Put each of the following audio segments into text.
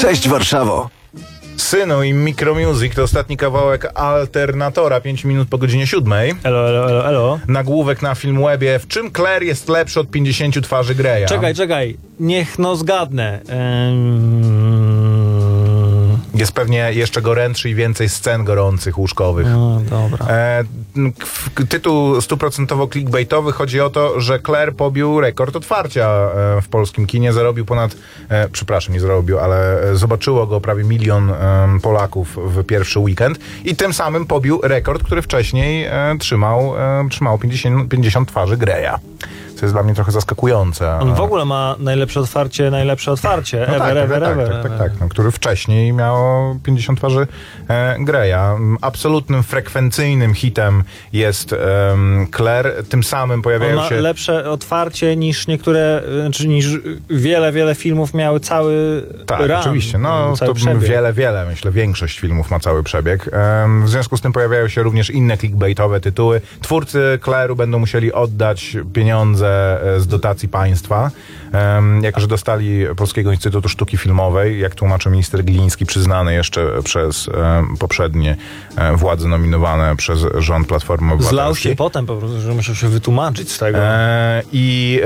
Cześć Warszawo! Synu i Micromusic to ostatni kawałek Alternatora, 5 minut po godzinie 7. Elo, elo, elo, elo. Nagłówek na Filmwebie. W czym Claire jest lepszy od 50 twarzy Greya? Czekaj, czekaj. Niech no zgadnę. Ehm... Jest pewnie jeszcze gorętszy i więcej scen gorących, łóżkowych. No, dobra. E, tytuł stuprocentowo clickbaitowy chodzi o to, że Claire pobił rekord otwarcia e, w polskim kinie. Zarobił ponad, e, przepraszam, nie zarobił, ale e, zobaczyło go prawie milion e, Polaków w pierwszy weekend i tym samym pobił rekord, który wcześniej e, trzymał, e, trzymał 50, 50 twarzy Greya. Co jest dla mnie trochę zaskakujące. On w ogóle ma najlepsze otwarcie, najlepsze otwarcie. No ever, tak, ever, tak, ever, tak, tak, ever. tak, no, który wcześniej miał 50 twarzy e, Greya. M, Absolutnym frekwencyjnym hitem jest em, Claire. Tym samym On pojawiają ma się... lepsze otwarcie niż niektóre, znaczy niż wiele, wiele filmów miały cały Tak, run, oczywiście. No, to przebieg. wiele, wiele, myślę, większość filmów ma cały przebieg. W związku z tym pojawiają się również inne clickbaitowe tytuły. Twórcy Claire'u będą musieli oddać pieniądze e, z dotacji państwa, jako że dostali Polskiego Instytutu Sztuki Filmowej, jak tłumaczy minister Gliński, przyznany jeszcze przez poprzednie e, władze nominowane przez rząd Platformy Obywatelskiej. Zlał się potem po prostu, że musiał się wytłumaczyć z tego. E, I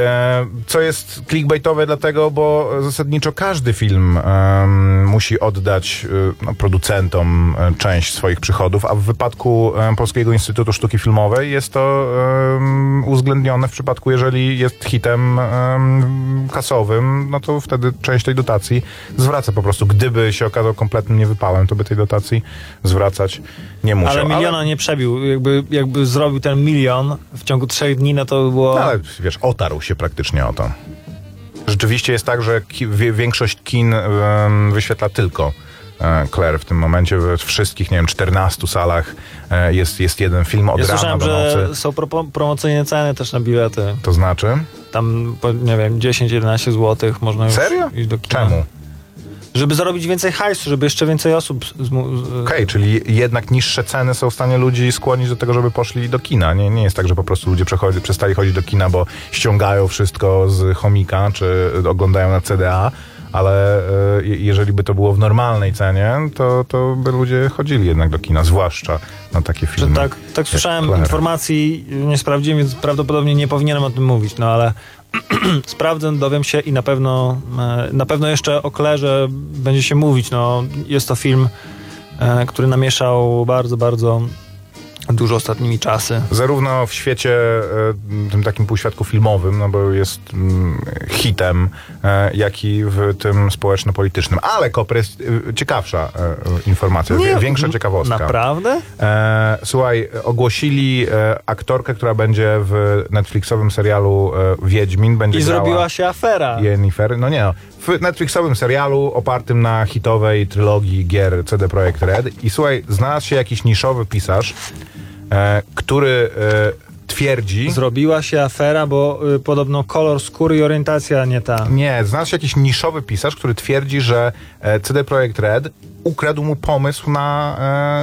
co jest clickbaitowe dlatego, bo zasadniczo każdy film musi oddać no, producentom część swoich przychodów, a w wypadku Polskiego Instytutu Sztuki Filmowej jest to uwzględnione w przypadku, jeżeli jest hitem em, kasowym, no to wtedy część tej dotacji zwraca po prostu. Gdyby się okazał kompletnym niewypałem, to by tej dotacji zwracać nie musiał. ale miliona nie przebił. Jakby, jakby zrobił ten milion w ciągu trzech dni, no to by było... No, ale wiesz, otarł się praktycznie o to. Rzeczywiście jest tak, że ki- większość kin em, wyświetla tylko Claire w tym momencie. We wszystkich, nie wiem, 14 salach e, jest, jest jeden film od Ja rana do że nocy. są pro, promocyjne ceny też na bilety. To znaczy? Tam, nie wiem, 10-11 zł można już Serio? iść do kina. Czemu? Żeby zarobić więcej hajsu, żeby jeszcze więcej osób... Okej, czyli jednak niższe ceny są w stanie ludzi skłonić do tego, żeby poszli do kina. Nie, nie jest tak, że po prostu ludzie przestali chodzić do kina, bo ściągają wszystko z chomika, czy oglądają na CDA, ale e, je- jeżeli by to było w normalnej cenie, to, to by ludzie chodzili jednak do kina, zwłaszcza na takie filmy. tak, tak słyszałem Claire. informacji, nie sprawdziłem, więc prawdopodobnie nie powinienem o tym mówić, no ale sprawdzę, dowiem się i na pewno e, na pewno jeszcze o Klerze będzie się mówić. No, jest to film, e, który namieszał bardzo, bardzo dużo ostatnimi czasy. Zarówno w świecie e, tym takim półświadku filmowym, no bo jest mm, hitem, e, jak i w tym społeczno-politycznym. Ale Koper jest e, ciekawsza informacja, Nie, większa ciekawostka. Naprawdę? Słuchaj, ogłosili aktorkę, która będzie w Netflixowym serialu Wiedźmin. Będzie I zrobiła się afera. Jennifer. No nie, no. w Netflixowym serialu opartym na hitowej trylogii gier CD Projekt Red. I słuchaj, znalazł się jakiś niszowy pisarz, który e, twierdzi... Zrobiła się afera, bo y, podobno kolor skóry i orientacja nie ta. Nie, znalazł się jakiś niszowy pisarz, który twierdzi, że e, CD Projekt Red ukradł mu pomysł na,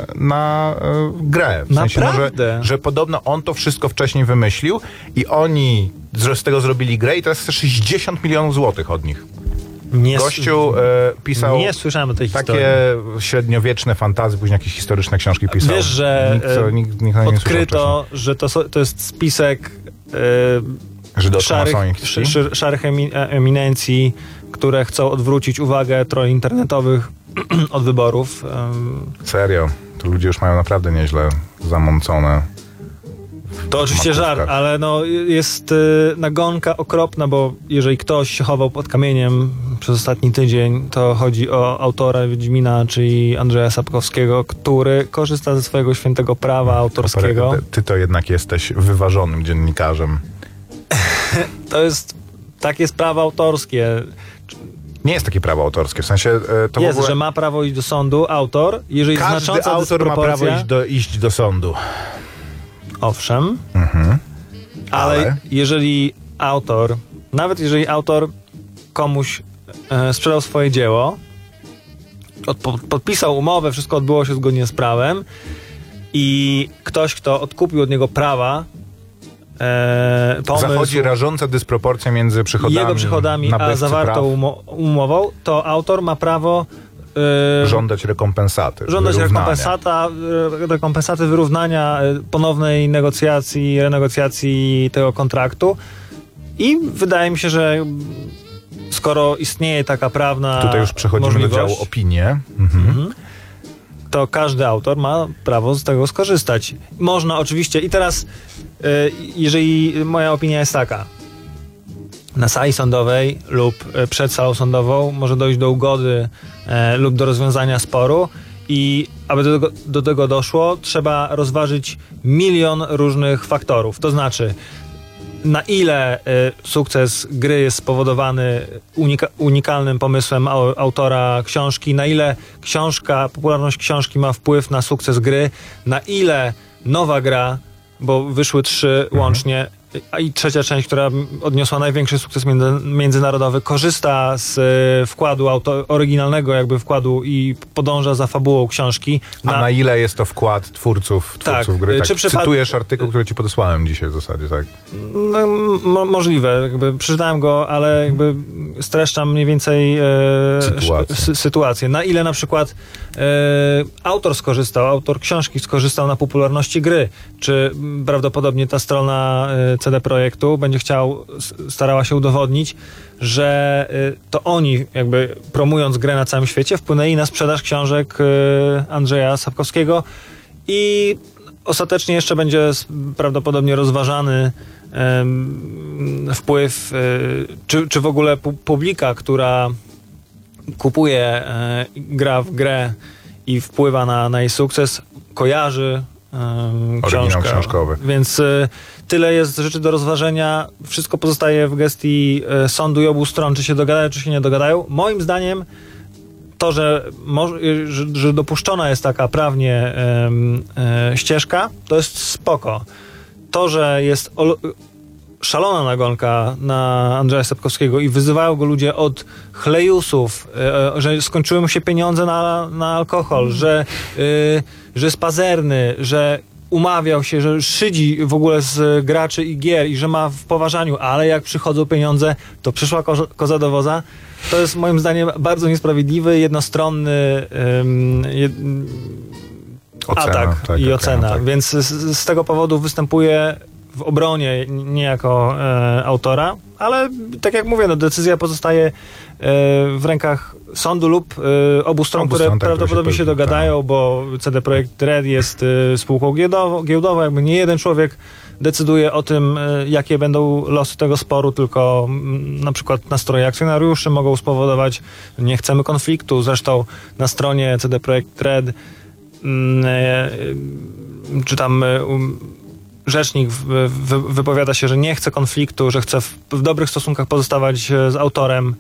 e, na e, grę. W sensie, no, że, Naprawdę? że podobno on to wszystko wcześniej wymyślił i oni z z tego zrobili grę i teraz chce 60 milionów złotych od nich. Nie, Gościu e, pisał nie słyszałem o tej historii. takie średniowieczne fantazy, później jakieś historyczne książki pisał. Wiesz, że nikt, co, e, nikt, nikt słyszał odkryto, że to, so- to jest spisek e, szarych, szarych e- eminencji, które chcą odwrócić uwagę troli internetowych od wyborów. Serio, to ludzie już mają naprawdę nieźle zamącone. To oczywiście makówkach. żart, ale no jest y, nagonka okropna, bo jeżeli ktoś się chował pod kamieniem przez ostatni tydzień, to chodzi o autora Wiedźmina, czyli Andrzeja Sapkowskiego, który korzysta ze swojego świętego prawa autorskiego. Ty to jednak jesteś wyważonym dziennikarzem. To jest takie sprawa autorskie. Nie jest takie prawo autorskie, w sensie e, to jest, ogóle... że ma prawo iść do sądu autor, jeżeli Każdy znacząca autor ma prawo iść do, iść do sądu. Owszem, Mhm. ale, Ale? jeżeli autor, nawet jeżeli autor komuś e, sprzedał swoje dzieło, od, po, podpisał umowę, wszystko odbyło się zgodnie z prawem i ktoś, kto odkupił od niego prawa e, pomysł, Zachodzi rażąca dysproporcja między przychodami jego przychodami, a zawartą praw, umową, to autor ma prawo żądać rekompensaty. żądać wyrównania. rekompensata, e, rekompensaty wyrównania e, ponownej negocjacji, renegocjacji tego kontraktu. I wydaje mi się, że skoro istnieje taka prawna Tutaj już przechodzimy do działu opinie. Mhm. to każdy autor ma prawo z tego skorzystać. Można oczywiście, i teraz, jeżeli moja opinia jest taka, na sali sądowej lub przed salą sądową może dojść do ugody e, lub do rozwiązania sporu i aby do tego, do tego doszło, trzeba rozważyć milion różnych faktorów. To znaczy, na ile y, sukces gry jest spowodowany unika- unikalnym pomysłem au- autora książki, na ile książka, popularność książki ma wpływ na sukces gry, na ile nowa gra, bo wyszły trzy łącznie, a i trzecia część, która odniosła największy sukces między, międzynarodowy, korzysta z y, wkładu auto, oryginalnego jakby wkładu i podąża za fabułą książki. A na ile jest to wkład twórców, twórców Tak, gry? y, Tak. czy przypad- Cytujesz artykuł, który ci podesłałem dzisiaj w zasadzie, tak? No, mo- możliwe, jakby przeczytałem go, ale jakby streszczam mniej więcej e, Sytuację. sy- sytuację. Na ile na przykład e, autor skorzystał, autor książki skorzystał na popularności gry, czy prawdopodobnie ta strona e, CD Projektu będzie chciał, starała się udowodnić, że e, to oni jakby promując grę na całym świecie wpłynęli na sprzedaż książek e, Andrzeja Sapkowskiego i ostatecznie jeszcze będzie prawdopodobnie rozważany wpływ, czy, czy w ogóle pu- publika, która kupuje, e, gra w grę i wpływa na, na jej sukces, kojarzy Oryginał książkę. książkowy. Więc y, tyle jest rzeczy do rozważenia. Wszystko pozostaje w gestii e, sądu i obu stron, czy się dogadają, czy się nie dogadają. Moim zdaniem to, że, y, że, że dopuszczona jest taka prawnie e, ścieżka, to jest spoko. To, że jest szalona nagonka na Andrzeja Sapkowskiego i wyzywają go ludzie od chlejusów, e, e, że skończyły mu się pieniądze na, na alkohol, że, y, że jest pazerny, że umawiał się, że szydzi w ogóle z graczy i gier i że ma w poważaniu, ale jak przychodzą pieniądze, to przyszła ko- koza do woza. To jest moim zdaniem bardzo niesprawiedliwy, jednostronny ym, jed, Ocena, atak tak, i ocena. no tak. Więc z, z tego powodu występuję w obronie nie jako e, autora, ale tak jak mówię, no, decyzja pozostaje e, w rękach sądu lub e, obu stron, Obu które stron, tak, prawdopodobnie się się powie- dogadają, bo CD Projekt Red jest e, spółką giełdową, giełdową, jakby nie jeden człowiek decyduje o tym, e, jakie będą losy tego sporu, tylko na przykład nastroje akcjonariuszy mogą spowodować, nie chcemy konfliktu. Zresztą na stronie CD Projekt Red e, czy tam rzecznik wypowiada się, że nie chce konfliktu, że chce w, w dobrych stosunkach pozostawać e, z autorem,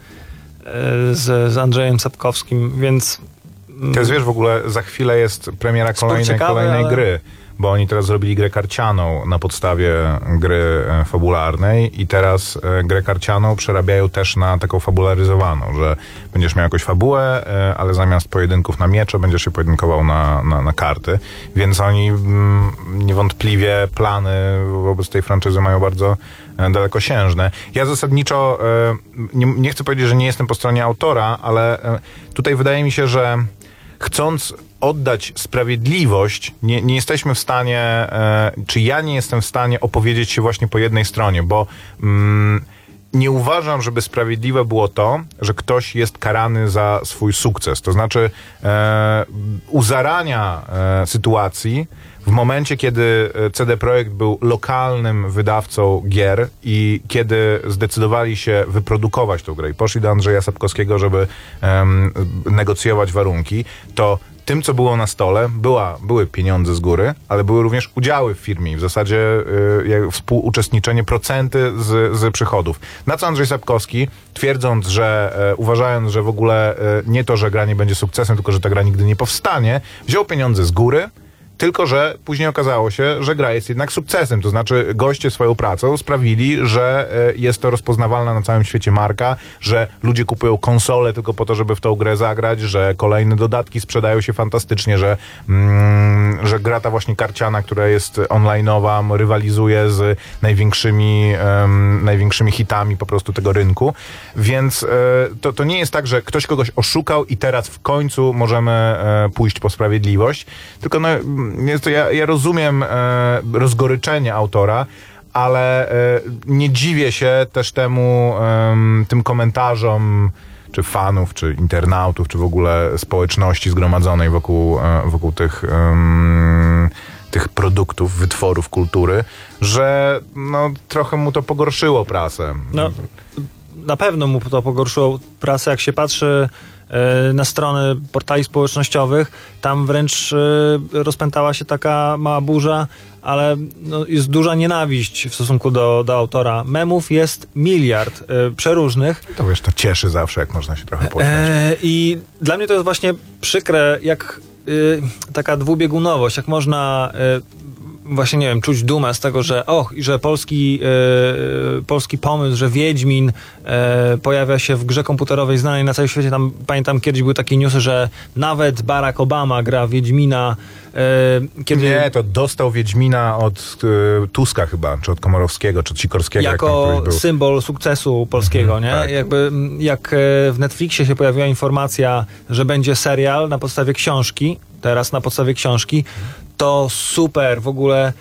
e, z, z Andrzejem Sapkowskim, więc mm, To jest, wiesz, w ogóle za chwilę jest premiera kolejnej, kolejnej ale- gry, bo oni teraz zrobili grę karcianą na podstawie gry e, fabularnej i teraz e, grę karcianą przerabiają też na taką fabularyzowaną, że będziesz miał jakąś fabułę, e, ale zamiast pojedynków na miecze będziesz się pojedynkował na, na, na karty, więc oni mm, niewątpliwie plany wobec tej franczyzy mają bardzo dalekosiężne. Ja zasadniczo nie, nie chcę powiedzieć, że nie jestem po stronie autora, ale tutaj wydaje mi się, że chcąc oddać sprawiedliwość, nie, nie jesteśmy w stanie, e, czy ja nie jestem w stanie opowiedzieć się właśnie po jednej stronie, bo mm, nie uważam, żeby sprawiedliwe było to, że ktoś jest karany za swój sukces. To znaczy e, u zarania e, sytuacji, w momencie, kiedy e, CD Projekt był lokalnym wydawcą gier i kiedy zdecydowali się wyprodukować tą grę i poszli do Andrzeja Sapkowskiego, żeby negocjować warunki, to tym, co było na stole, była, były pieniądze z góry, ale były również udziały w firmie w zasadzie y, jak współuczestniczenie, procenty z, z przychodów. Na co Andrzej Sapkowski, twierdząc, że e, uważając, że w ogóle e, nie to, że gra nie będzie sukcesem, tylko że ta gra nigdy nie powstanie, wziął pieniądze z góry, tylko, że później okazało się, że gra jest jednak sukcesem. To znaczy goście swoją pracą sprawili, że e, jest to rozpoznawalna na całym świecie marka, że ludzie kupują konsole tylko po to, żeby w tą grę zagrać, że kolejne dodatki sprzedają się fantastycznie, że, mm, że gra ta właśnie karciana, która jest online'owa, rywalizuje z największymi, em, największymi hitami po prostu tego rynku. Więc e, to, to nie jest tak, że ktoś kogoś oszukał i teraz w końcu możemy e, pójść po sprawiedliwość. Tylko no, jest to, ja, ja rozumiem e, rozgoryczenie autora, ale e, nie dziwię się też temu, em, tym komentarzom czy fanów, czy internautów, czy w ogóle społeczności zgromadzonej wokół, e, wokół tych, tych produktów, wytworów kultury, że no, trochę mu to pogorszyło prasę. No, na pewno mu to pogorszyło prasę, jak się patrzy na strony portali społecznościowych, tam wręcz e, rozpętała się taka mała burza, ale no, jest duża nienawiść w stosunku do, do autora. Memów jest miliard e, przeróżnych. To wiesz, to cieszy zawsze, jak można się trochę pośmiać. E, I dla mnie to jest właśnie przykre, jak y, taka dwubiegunowość, jak można y, właśnie, nie wiem, czuć dumę z tego, że och, że polski, y, polski pomysł, że Wiedźmin y, pojawia się w grze komputerowej znanej na całym świecie. Tam pamiętam kiedyś były takie newsy, że nawet Barack Obama gra Wiedźmina. Y, kiedy Nie, to dostał Wiedźmina od Tuska chyba, czy od Komorowskiego, czy od Sikorskiego. jak jako był. symbol sukcesu polskiego, nie? tak. Jakby jak w Netflixie się pojawiła informacja, że będzie serial na podstawie książki, teraz na podstawie książki, to super, w ogóle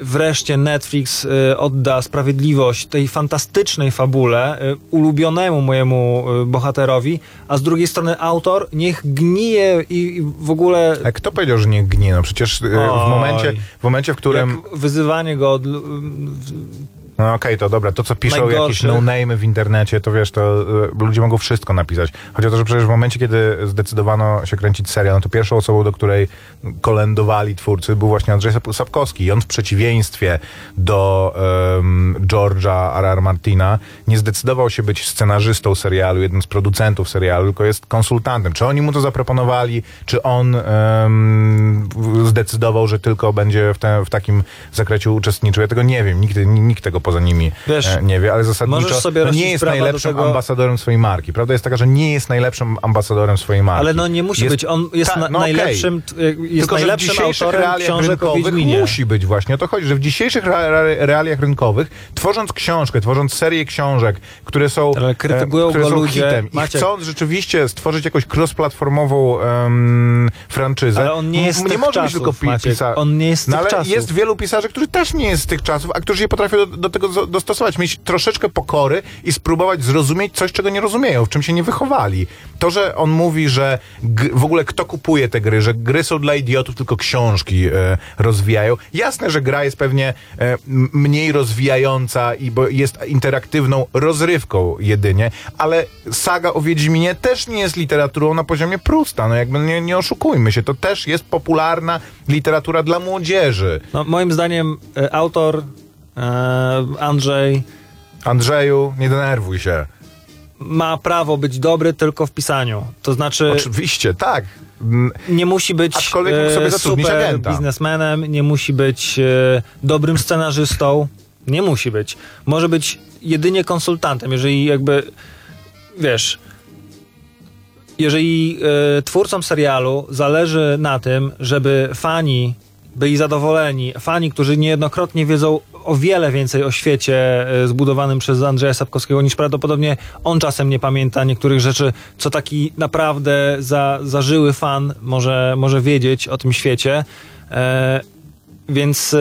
wreszcie Netflix y, odda sprawiedliwość tej fantastycznej fabule, y, ulubionemu mojemu y, bohaterowi, a z drugiej strony autor niech gnije i, w ogóle A kto powiedział, że nie gnie? No przecież w momencie, w momencie, w którym... jak wyzywanie go od, No okej, to dobra, to co piszą Najgorszy. jakieś no-name'y w internecie, to wiesz, to y, ludzie mogą wszystko napisać. Chodzi o to, że przecież w momencie, kiedy zdecydowano się kręcić serial, no to pierwszą osobą, do której kolędowali twórcy, był właśnie Andrzej Sap- Sapkowski. I on w przeciwieństwie do um, George'a R.R. Martina nie zdecydował się być scenarzystą serialu, jednym z producentów serialu, tylko jest konsultantem. Czy oni mu to zaproponowali, czy on em, zdecydował, że tylko będzie w, te, w takim zakresie uczestniczył? Ja tego nie wiem. Nikt, nikt tego poza nimi Wiesz, e, nie wie, ale zasadniczo no, nie jest najlepszym tego- ambasadorem swojej marki. Prawda jest taka, że nie jest najlepszym ambasadorem swojej marki. Ale no nie musi Jest- być. On jest Ta- no najlepszym, t- jest Tylko, że w najlepszym dzisiejszych autorem realiach książek o rynkowych Wiedźminie. musi być właśnie. O to chodzi, że w dzisiejszych re- re- realiach rynkowych, tworząc książkę, tworząc serię książek, które są, Ale krytykują e, które go są ludzie. hitem i Maciek. chcąc rzeczywiście stworzyć jakąś cross-platformową em, franczyzę, Ale on nie jest nie może być czasów, tylko pi- Maciek. pisa- On nie jest z no, tych ale czasów. jest wielu pisarzy, którzy też nie jest z tych czasów, a którzy się potrafią do, do tego zo- dostosować, mieć troszeczkę pokory i spróbować zrozumieć coś, czego nie rozumieją, w czym się nie wychowali. To, że on mówi, że w ogóle kto kupuje te gry, że gry są dla idiotów, tylko książki e, rozwijają. Jasne, że gra jest pewnie e, mniej rozwijająca i bo jest interaktywną rozrywką jedynie, ale saga o Wiedźminie też nie jest literaturą na poziomie Prusta. No jakby nie, nie oszukujmy się, to też jest popularna literatura dla młodzieży. No, moim zdaniem e, autor Andrzej Andrzeju, nie denerwuj się. ma prawo być dobry tylko w pisaniu. To znaczy Oczywiście, tak. Mm, nie musi być Aczkolwiek mógł sobie e, zatrudnić super agenta. biznesmenem, nie musi być e, dobrym scenarzystą. Nie musi być. Może być jedynie konsultantem, jeżeli jakby wiesz, jeżeli e, twórcom serialu zależy na tym, żeby fani byli zadowoleni, fani, którzy niejednokrotnie wiedzą o wiele więcej o świecie e, zbudowanym przez Andrzeja Sapkowskiego niż prawdopodobnie on czasem nie pamięta niektórych rzeczy, co taki naprawdę za, zażyły fan może, może wiedzieć o tym świecie. E, więc e,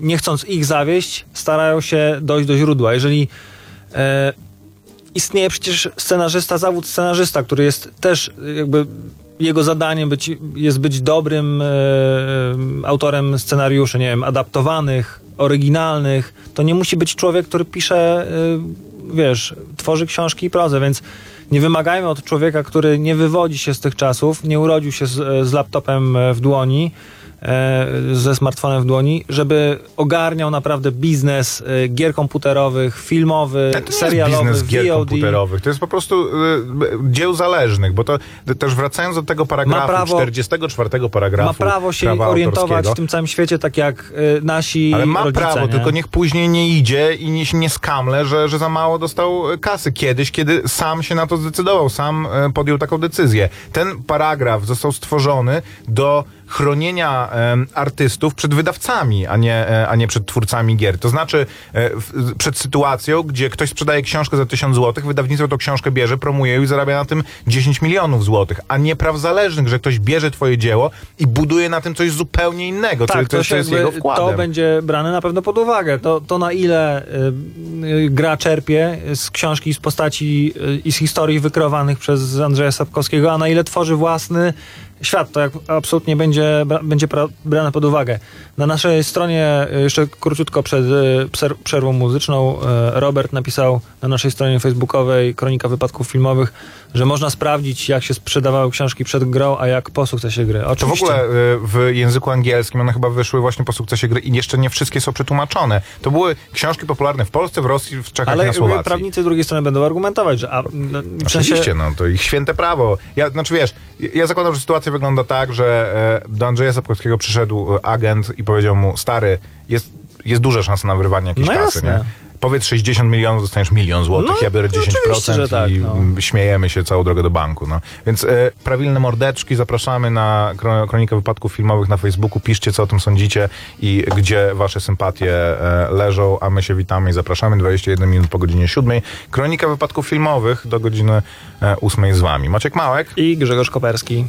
nie chcąc ich zawieść, starają się dojść do źródła. Jeżeli e, istnieje przecież scenarzysta, zawód scenarzysta, który jest też y, jakby jego zadaniem być, jest być dobrym e, e, autorem scenariuszy, nie wiem, adaptowanych, oryginalnych. To nie musi być człowiek, który pisze, e, wiesz, tworzy książki i prozę, więc nie wymagajmy od człowieka, który nie wywodzi się z tych czasów, nie urodził się z, z laptopem w dłoni, ze smartfonem w dłoni, żeby ogarniał naprawdę biznes e, gier komputerowych, filmowy, To nie jest serialowy, biznes gier VOD. komputerowych. To jest po prostu y, dzieł zależnych, bo to to też wracając do tego paragrafu, prawo- 44 paragrafu Ma prawo się orientować w tym całym świecie, tak jak e, nasi Ale ma rodzice, prawo, nie? tylko niech później nie idzie i nie, nie skamle, że, że za mało dostał kasy kiedyś, kiedy sam się na to zdecydował, sam e, podjął taką decyzję. Ten paragraf został stworzony do chronienia artystów przed wydawcami, a nie, e, a nie przed twórcami gier. To znaczy e, przed sytuacją, gdzie ktoś sprzedaje książkę za 1000 złotych, wydawnictwo tą książkę bierze, promuje ją i zarabia na tym 10 milionów złotych, a nie praw zależnych, że ktoś bierze twoje dzieło i buduje na tym coś zupełnie innego, Tak, co, się co jest jego wkładem. To będzie brane na pewno pod uwagę. To, to na ile y, y, gra czerpie z książki, z postaci y, i z historii wykreowanych przez Andrzeja Sapkowskiego, a na ile tworzy własny świat. To jak absolutnie będzie, będzie brane pod uwagę. Na naszej stronie, y, jeszcze króciutko przed y, pser- przerwą muzyczną, y, Robert napisał na naszej stronie facebookowej Kronika Wypadków Filmowych, że można sprawdzić, jak się sprzedawały książki przed grą, a jak po sukcesie gry. To w Oczywiście. ogóle y, w języku angielskim one chyba wyszły właśnie po sukcesie gry i jeszcze nie wszystkie są przetłumaczone. To były książki popularne w Polsce, w Rosji, w Czechach i Ale na Słowacji. prawnicy z drugiej strony będą argumentować, że a, no, sensie, Oczywiście, no to ich święte prawo. Ja, znaczy wiesz, ja zakładam, że sytuacja wygląda tak, że e, do Andrzeja Sapkowskiego przyszedł e, agent i powiedział mu, stary, jest, jest duża szansa na wyrwanie jakiejś No kasy, jasne. nie? Powiedz 60 milionów, dostaniesz milion złotych, No, ja biorę 10% oczywiście, że tak, i no. śmiejemy się całą drogę do banku. No. Więc e, prawilne mordeczki zapraszamy na kro, Kronikę Wypadków Filmowych na Facebooku. Piszcie, co o tym sądzicie i gdzie wasze sympatie e, leżą, a my się witamy i zapraszamy. 21 minut po godzinie 7. Kronika Wypadków Filmowych do godziny e, 8 z wami. Maciek Małek. I Grzegorz Koperski.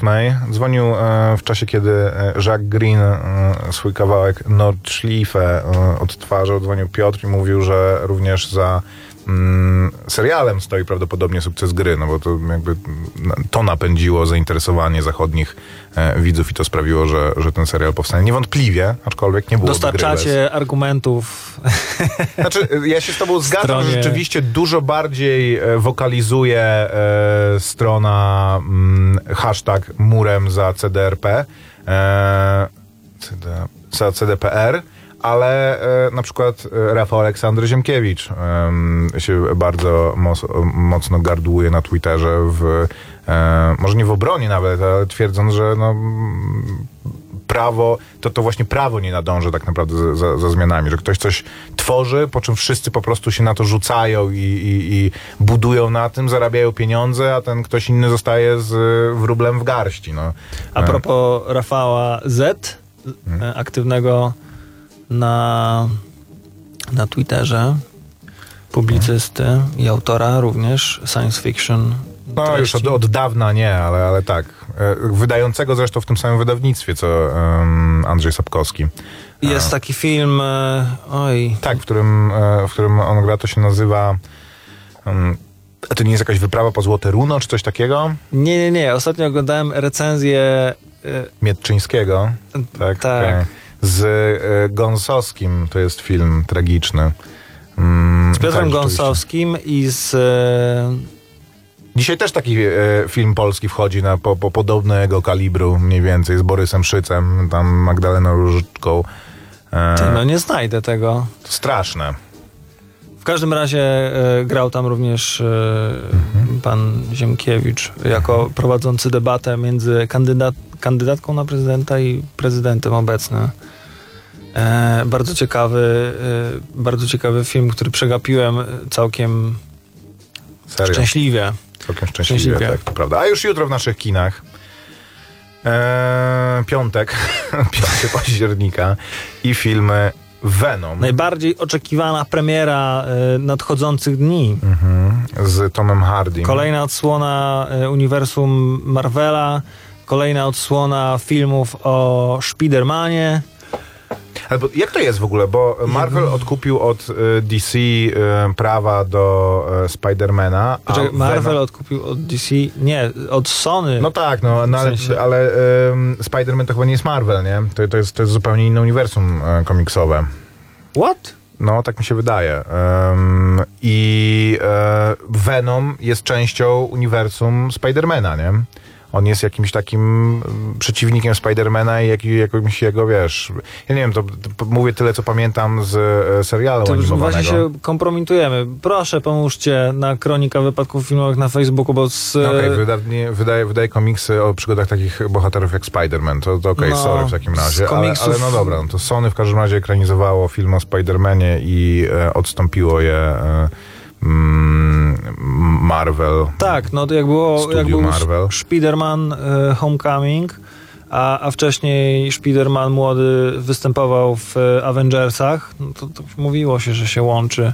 Ósmej dzwonił e, w czasie, kiedy e, Jacques Green e, swój kawałek Nordschleife e, odtwarzał. Dzwonił Piotr i mówił, że również za mm, serialem stoi prawdopodobnie sukces gry, no bo to jakby to napędziło zainteresowanie zachodnich e, widzów i to sprawiło, że, że ten serial powstanie. Niewątpliwie, aczkolwiek nie było. Dostarczacie argumentów. Znaczy, ja się z tobą zgadzam, Stronie- że rzeczywiście dużo bardziej e, wokalizuje e, strona mm, hashtag murem za CDRP, e, CD, za CDPR, ale e, na przykład e, Rafał Aleksandr Ziemkiewicz em, się bardzo moc, mocno gardłuje na Twitterze w, e, może nie w obronie nawet, ale twierdząc, że no, prawo, to, to właśnie prawo nie nadąży tak naprawdę za, za, zmianami, że ktoś coś tworzy, po czym wszyscy po prostu się na to rzucają i, i, i budują na tym, zarabiają pieniądze, a ten ktoś inny zostaje z wróblem w garści. No. A propos Rafała Z, e, aktywnego na, na Twitterze, publicysty i autora również science fiction. No już od, treści. od dawna nie, ale, ale tak. E, Wydającego zresztą w tym samym wydawnictwie, co em, Andrzej Sapkowski. Jest taki film, e, oj, Tak, w którym, e, w którym on gra, to się nazywa... em, a to nie jest jakaś wyprawa po Złote Runo, czy coś takiego? nie, nie, nie, ostatnio oglądałem recenzję e, Mietczyńskiego. Tak. Tak. okej. Z e, Gąsowskim to jest film tragiczny. Mm, z Piotrem tak. Gąsowskim i z e, Dzisiaj też taki e, film polski wchodzi na po, po podobnego kalibru mniej więcej z Borysem Szycem, tam Magdaleną Różyczką. E, Ty, no nie znajdę tego. to straszne. W każdym razie e, grał tam również e, pan Ziemkiewicz jako prowadzący debatę między kandydat, kandydatką na prezydenta i prezydentem obecnym. E, bardzo ciekawy, e, bardzo ciekawy film, który przegapiłem całkiem Serio. szczęśliwie. Całkiem szczęśliwie, Szczęśliwie. tak, to prawda. A już jutro w naszych kinach. E, piątek, 5 października i filmy Venom Najbardziej oczekiwana premiera e, nadchodzących dni. mhm, z Tomem Hardym. Kolejna odsłona e, uniwersum Marvela, kolejna odsłona filmów o Spidermanie. Albo jak to jest w ogóle? Bo Marvel odkupił od e, DC e, prawa do e, Spidermana. a Poczekaj, Marvel Venom- odkupił od DC, nie, od Sony. No tak, no, no W ale, sensie- ale Spider-Man to chyba nie jest Marvel, nie? To, to, jest, to jest zupełnie inne uniwersum komiksowe. What? No, tak mi się wydaje. Em, I e, Venom jest częścią uniwersum Spidermana, nie? On jest jakimś takim mm, przeciwnikiem Spidermana i jak, jakimś jego, wiesz... Ja nie wiem, to, to mówię tyle, co pamiętam z e, serialu To animowanego. właśnie się kompromitujemy. Proszę, pomóżcie na Kronika Wypadków Filmowych na Facebooku, bo z... No Okej, wydawnie- wydaje, wydaje komiksy o przygodach takich bohaterów jak Spider-Man. To, to okej, No, sorry w takim razie. Ale, komiksów- ale no dobra, no to Sony w każdym razie ekranizowało film o Spider-Manie i e, odstąpiło je e, mm, Marvel. Tak, no to jak było, jak był Marvel. Spider-Man e, Homecoming, a, a wcześniej Spider-Man młody występował w Avengersach, no to, to mówiło się, że się łączy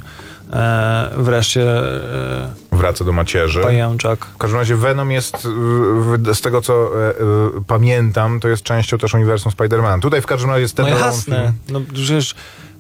e, wreszcie e, Wraca do macierzy. pajęczak. W każdym razie Venom jest, z tego co e, e, pamiętam, to jest częścią też uniwersum Spider-Man. Tutaj w każdym razie jest No ten jasne, no przecież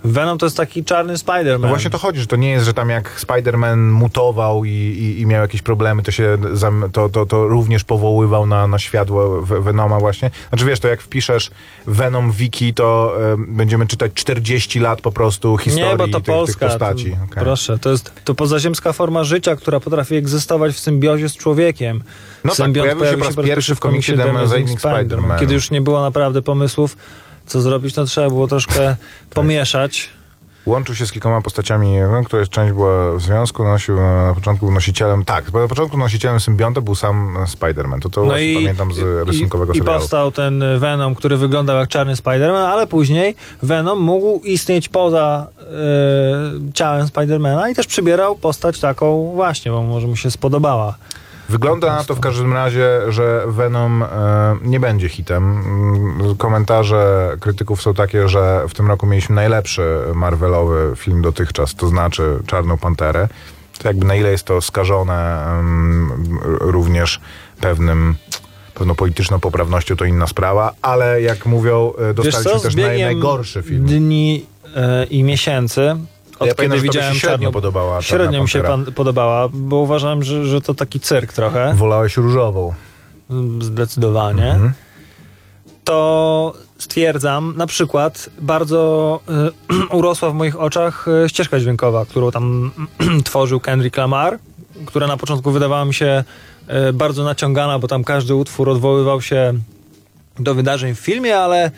Venom to jest taki czarny Spider-Man. No właśnie to chodzi, że to nie jest, że tam jak Spider-Man mutował i, i, i miał jakieś problemy, to się zam, to, to, to również powoływał na, na światło Ve- Venoma właśnie. Znaczy wiesz, to jak wpiszesz Venom Wiki, to e, będziemy czytać 40 lat po prostu historii Nie, bo to tych, tych Polska. postaci. To, Okej. Proszę, to jest to pozaziemska forma życia, która potrafi egzystować w symbiozie z człowiekiem. No tak, Symbiont pojawił się po raz pierwszy w komiksie The Amazing Spider-Man. Kiedy już nie było naprawdę pomysłów, co zrobić, to trzeba było troszkę pomieszać. Łączył się z kilkoma postaciami, no, której część była w związku, nosił na początku nosicielem, tak, na początku nosicielem symbionta był sam Spider-Man, to to No właśnie i, pamiętam z rysunkowego i, i serialu. powstał ten Venom, który wyglądał jak czarny Spider-Man, ale później Venom mógł istnieć poza e, ciałem Spidermana i też przybierał postać taką właśnie, bo może mu się spodobała. Wygląda na to w każdym razie, że Venom e, nie będzie hitem. Mm, Komentarze krytyków są takie, że w tym roku mieliśmy najlepszy Marvelowy film dotychczas, to znaczy Czarną Panterę. To jakby na ile jest to skażone również pewnym pewną polityczną poprawnością to inna sprawa, ale jak mówią, e, dostaliśmy też naj, najgorszy film. dni e, i miesięcy od Ja kiedy pamiętam, widziałem się średnio czarną- podobała Średnio mi się pan podobała, bo uważałem, że, że to taki cyrk trochę. Wolałeś różową. Zdecydowanie. Mhm. To stwierdzam, na przykład bardzo y, urosła w moich oczach y, ścieżka dźwiękowa, którą tam tworzył Kendrick Lamar, która na początku wydawała mi się y, bardzo naciągana, bo tam każdy utwór odwoływał się do wydarzeń w filmie, ale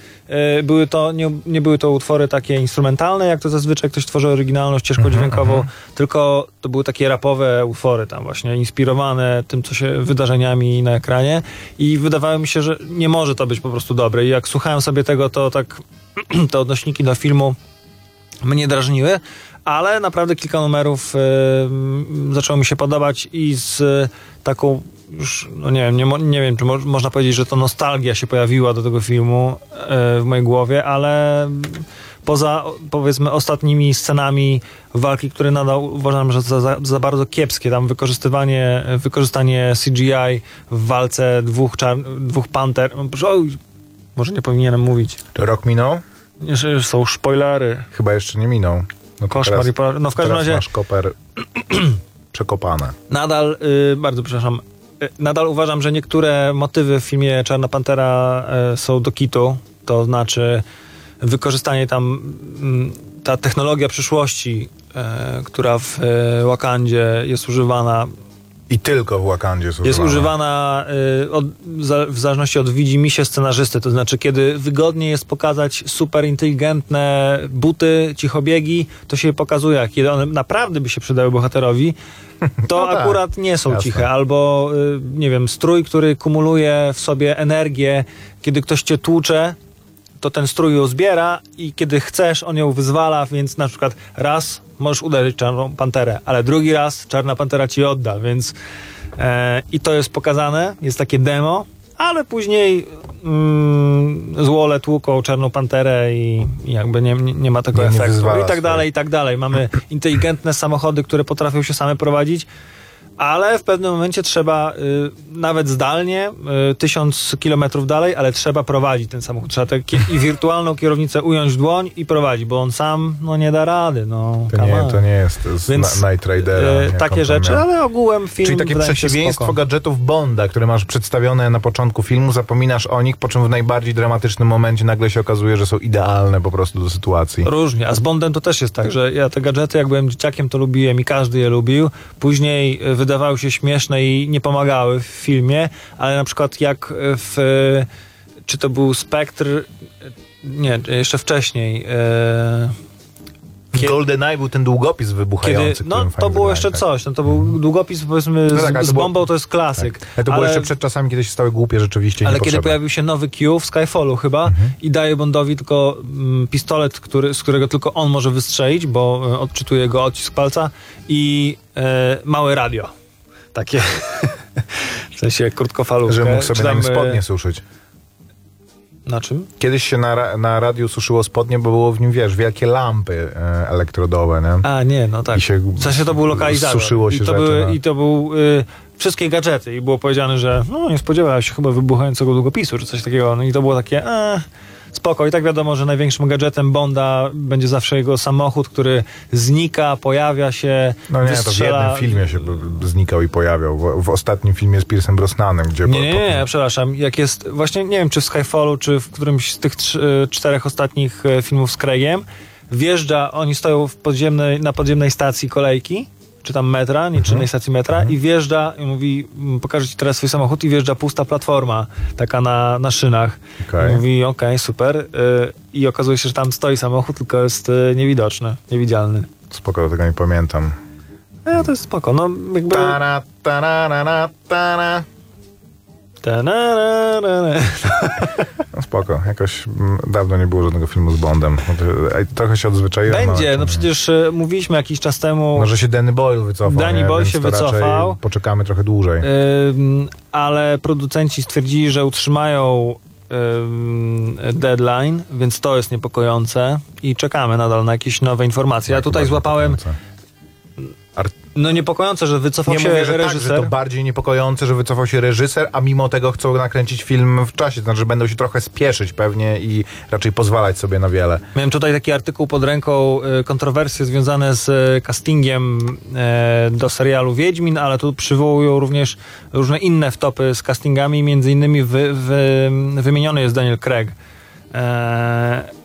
y, były to, nie, nie były to utwory takie instrumentalne, jak to zazwyczaj ktoś tworzy oryginalną ścieżką Mhm, dźwiękową, tylko to były takie rapowe utwory tam właśnie, inspirowane tym, co się wydarzeniami na ekranie. I wydawało mi się, że nie może to być po prostu dobre. I jak słuchałem sobie tego, to tak te odnośniki do filmu mnie drażniły, ale naprawdę kilka numerów y, mm, zaczęło mi się podobać i z y, taką już, no nie wiem, nie, nie wiem, czy mo- można powiedzieć, że to nostalgia się pojawiła do tego filmu y, w mojej głowie, ale poza o- powiedzmy ostatnimi scenami walki, które nadal uważam, że za, za, bardzo kiepskie, tam wykorzystywanie, wykorzystanie CGI w walce dwóch, czar- dwóch panter, oj, może nie powinienem mówić. To rok minął? Jeszcze są spoilery. Chyba jeszcze nie minął. No Koszmar teraz, i. No w każdym razie masz koper przekopane. nadal, y, bardzo przepraszam, nadal uważam, że niektóre motywy w filmie Czarna Pantera y, są do kitu. To znaczy wykorzystanie tam, mm, ta technologia przyszłości, y, która w Wakandzie jest używana, I tylko w Wakandzie jest jest używana. używana y, od, za, w zależności od widzimisię scenarzysty. To znaczy, kiedy wygodnie jest pokazać super inteligentne buty, cichobiegi, to się je pokazuje. A Kiedy one naprawdę by się przydały bohaterowi, to No tak, akurat nie są jasne. ciche. Albo, y, nie wiem, strój, który kumuluje w sobie energię, kiedy ktoś cię tłucze, to ten strój ją zbiera i kiedy chcesz, on ją wyzwala, więc na przykład raz możesz uderzyć czarną panterę, ale drugi raz czarna pantera ci odda, więc e, i to jest pokazane, jest takie demo, ale później mm, złole tłuką czarną panterę i, i jakby nie, nie, nie ma tego Nie- nie efektu. wyzwala I tak dalej, i tak dalej. Mamy inteligentne samochody, które potrafią się same prowadzić, ale w pewnym momencie trzeba y, nawet zdalnie, y, tysiąc kilometrów dalej, ale trzeba prowadzić ten samochód. Trzeba tę kie- i wirtualną kierownicę ująć w dłoń i prowadzić, bo on sam no, nie da rady. No, To nie, to nie jest Więc, Night Ridera. on takie rzeczy, miał. ale ogółem film Czyli takie przeciwieństwo gadżetów Bonda, które masz przedstawione na początku filmu, zapominasz o nich, po czym w najbardziej dramatycznym momencie nagle się okazuje, że są idealne po prostu do sytuacji. Różnie, a z Bondem to też jest tak, że ja te gadżety, jak byłem dzieciakiem, to lubiłem i każdy je lubił. Później e, wydawały się śmieszne i nie pomagały w filmie, ale na przykład jak w... e, Czy to był Spectre? e, Nie, jeszcze wcześniej. E, W Kie- GoldenEye był ten długopis wybuchający, kiedy, no, to było jeszcze tak. coś. No, to był długopis, powiedzmy, No tak, z, bombą to jest klasyk. Tak. Ale to było jeszcze przed czasami, kiedy się stały głupie rzeczywiście Ale kiedy pojawił się nowy Q w Skyfallu chyba Mhm. i daje Bondowi tylko mm, pistolet, który, z którego tylko on może wystrzelić, bo e, odczytuje go odcisk palca i e, małe radio. Takie. w sensie krótkofalówkę. Że mógł sobie Czy na nim tam, e, spodnie suszyć. Na czym? Kiedyś się na, na radiu suszyło spodnie, bo było w nim, wiesz, wielkie lampy e, elektrodowe, nie? A, nie, no tak. I się w sensie to był lokalizator. suszyło się I to, rzeczy, były, no. I to był y, wszystkie gadżety i było powiedziane, że no nie spodziewałem się chyba wybuchającego długopisu czy coś takiego. No i to było takie e, spoko. I tak wiadomo, że największym gadżetem Bonda będzie zawsze jego samochód, który znika, pojawia się, No nie, to w wystrzela... jednym filmie się b- znikał i pojawiał. W, w ostatnim filmie z Piersem Brosnanem, gdzie... Nie, po- nie, nie, przepraszam. Jak jest, właśnie nie wiem, czy w Skyfallu, czy w którymś z tych trz- e, czterech ostatnich e, filmów z Craigiem, wjeżdża, oni stoją w podziemnej, na podziemnej stacji kolejki, czy tam metra, nie, czy innej stacji metra i wjeżdża i mówi, "Mm, pokażę ci teraz swój samochód i wjeżdża pusta platforma, taka na, na szynach. I mówi, okej, super. y, I okazuje się, że tam stoi samochód, tylko jest y, niewidoczny, niewidzialny. Spoko, tego nie pamiętam. E, to jest spoko, no jakby... Tara, tara, na, na, tara. Ta-na-na-na-na. No spoko, jakoś mm, dawno nie było żadnego filmu z Bondem. No Trochę się odzwyczaiłem. Będzie, no przecież y, mówiliśmy jakiś czas temu, Może się Danny Boyle wycofał. Danny? Boyle się wycofał. Poczekamy trochę dłużej. ym, ale producenci stwierdzili, że utrzymają ym, deadline, więc to jest niepokojące i czekamy nadal na jakieś nowe informacje. Ja tutaj złapałem niepokojące. No niepokojące, że wycofał Nie się mówię, że reżyser. tak, że to bardziej niepokojące, że wycofał się reżyser, a mimo tego chcą nakręcić film w czasie. To znaczy, że będą się trochę spieszyć pewnie i raczej pozwalać sobie na wiele. Miałem tutaj taki artykuł pod ręką, y, kontrowersje związane z y, castingiem e, do serialu Wiedźmin, ale tu przywołują również różne inne wtopy z castingami, między innymi wy, wy, wymieniony jest Daniel Craig. E,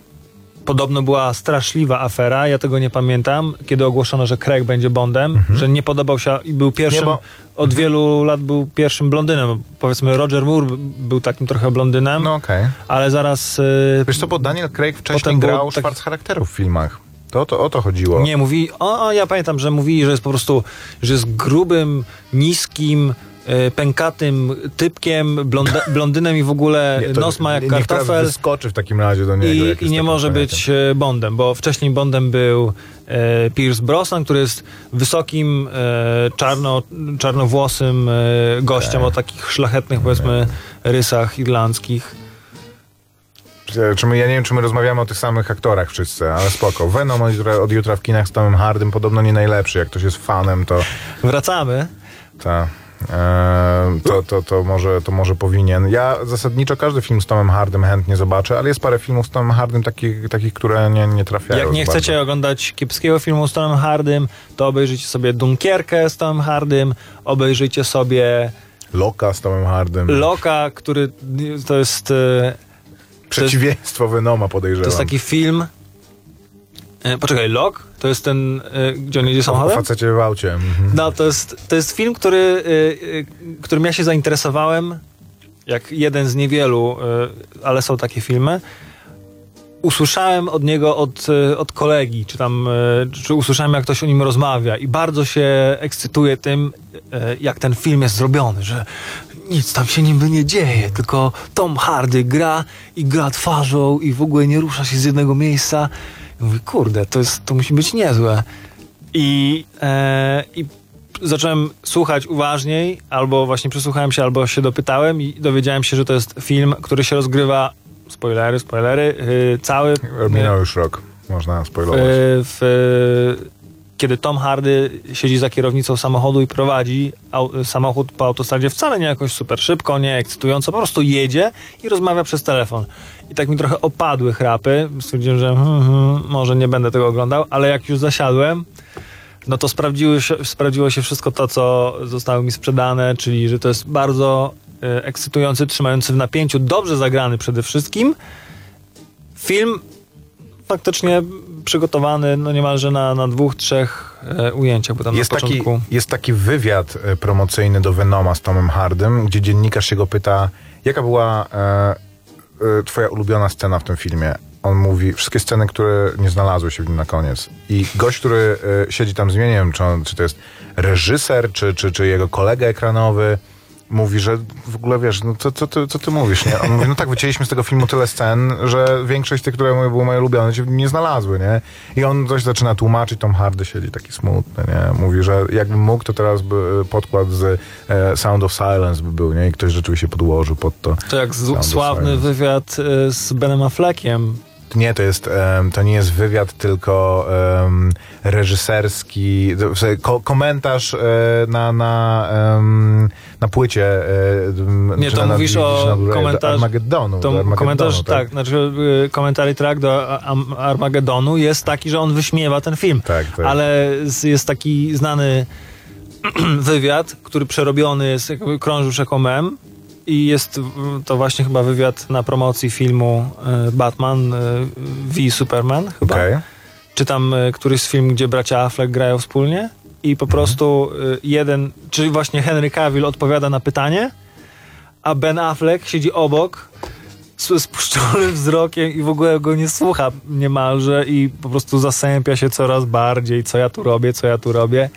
Podobno była straszliwa afera, ja tego nie pamiętam, kiedy ogłoszono, że Craig będzie Bondem, że nie podobał się i był pierwszym, Nie, bo- od wielu lat był pierwszym blondynem. Powiedzmy Roger Moore był takim trochę blondynem, No okej. ale zaraz... y, Wiesz co, bo Daniel Craig wcześniej grał tak- szwarc charakterów w filmach. To, to o to chodziło. Nie, mówi, o, o, ja pamiętam, że mówili, że jest po prostu, że jest grubym, niskim, pękatym typkiem, blonda, blondynem i w ogóle Nie, nos ma jak kartofel wyskoczy w takim razie do niego. i, i nie może być e, Bondem, bo wcześniej Bondem był e, Pierce Brosnan, który jest wysokim, e, czarno, czarnowłosym e, gościem o takich szlachetnych, powiedzmy, rysach irlandzkich. Czy- my, ja nie wiem, czy my rozmawiamy o tych samych aktorach wszyscy, ale spoko. Venom od jutra, od jutra w kinach z Tomem Hardym podobno nie najlepszy. Jak ktoś jest fanem, to Wracamy. ta, e, to, to, to, może, to może powinien. Ja zasadniczo każdy film z Tomem Hardym chętnie zobaczę, ale jest parę filmów z Tomem Hardym takich, takich które nie, nie trafiają. Jak nie chcecie bardzo. oglądać kiepskiego filmu z Tomem Hardym, to obejrzyjcie sobie Dunkierkę z Tomem Hardym, obejrzyjcie sobie Loka z Tomem Hardym. Loka, który to jest, e, Przeciwieństwo Venoma podejrzewam. to jest taki film. E, Poczekaj, Lok? To jest ten, e, gdzie on jedzie o samochodem? facecie w aucie. Mhm. No, to jest, to jest film, który, e, którym ja się zainteresowałem, jak jeden z niewielu, ale są takie filmy. Usłyszałem od niego, od, od kolegi, czy tam, czy usłyszałem, jak ktoś o nim rozmawia i bardzo się ekscytuje tym, jak ten film jest zrobiony, że nic tam się niby nie dzieje, tylko Tom Hardy gra i gra twarzą i w ogóle nie rusza się z jednego miejsca. Mówię, kurde, to, jest, to musi być niezłe. I, e, I zacząłem słuchać uważniej, albo właśnie przesłuchałem się, albo się dopytałem i dowiedziałem się, że to jest film, który się rozgrywa, spoilery, spoilery, yy, cały... Minął już rok. Można spoilować. w, w, kiedy Tom Hardy siedzi za kierownicą samochodu i prowadzi samochód po autostradzie wcale nie jakoś super szybko, nie ekscytująco, po prostu jedzie i rozmawia przez telefon. I tak mi trochę opadły chrapy. Stwierdziłem, że hmm, hmm, może nie będę tego oglądał, ale jak już zasiadłem, no to sprawdziło się wszystko to, co zostało mi sprzedane, czyli że to jest bardzo e, ekscytujący, trzymający w napięciu, dobrze zagrany przede wszystkim. Film faktycznie przygotowany no niemalże na, na dwóch, trzech e, ujęciach, bo tam Jest na taki, jest taki wywiad e, promocyjny do Venoma z Tomem Hardym, gdzie dziennikarz się go pyta, jaka była e, e, twoja ulubiona scena w tym filmie? On mówi, wszystkie sceny, które nie znalazły się w nim na koniec. I gość, który e, siedzi tam z mnie, nie wiem, czy, on, czy to jest reżyser, czy, czy, czy jego kolega ekranowy, mówi, że w ogóle wiesz, no co, co, ty, co ty mówisz, nie? On mówi, no tak, wycięliśmy z tego filmu tyle scen, że większość tych, które były moje ulubione, się nie znalazły, nie? I on coś zaczyna tłumaczyć, Tom Hardy siedzi taki smutny, nie? Mówi, że jakbym mógł, to teraz by podkład z e, Sound of Silence by był, nie? I ktoś rzeczywiście podłożył pod to. To jak z, sławny wywiad e, z Benem Affleckiem. Nie, to jest, to nie jest wywiad, tylko reżyserski, komentarz e, na, na, na płycie. e, Nie, to na, mówisz o czy na Blu-rayu, do komentarz- Armagedonu. do To Armagedonu, komentarz, tak, znaczy y, komentarz track do Armagedonu jest taki, że on wyśmiewa ten film. Tak, tak. Ale jest taki znany wywiad, który przerobiony jest, jakby krążył jako mem i jest to właśnie chyba wywiad na promocji filmu y, Batman y, v Superman chyba. Okej. Czy tam y, któryś z film, gdzie bracia Affleck grają wspólnie i po prostu y, jeden, czy właśnie Henry Cavill odpowiada na pytanie, a Ben Affleck siedzi obok z spuszczonym wzrokiem i w ogóle go nie słucha niemalże i po prostu zasępia się coraz bardziej, co ja tu robię, co ja tu robię.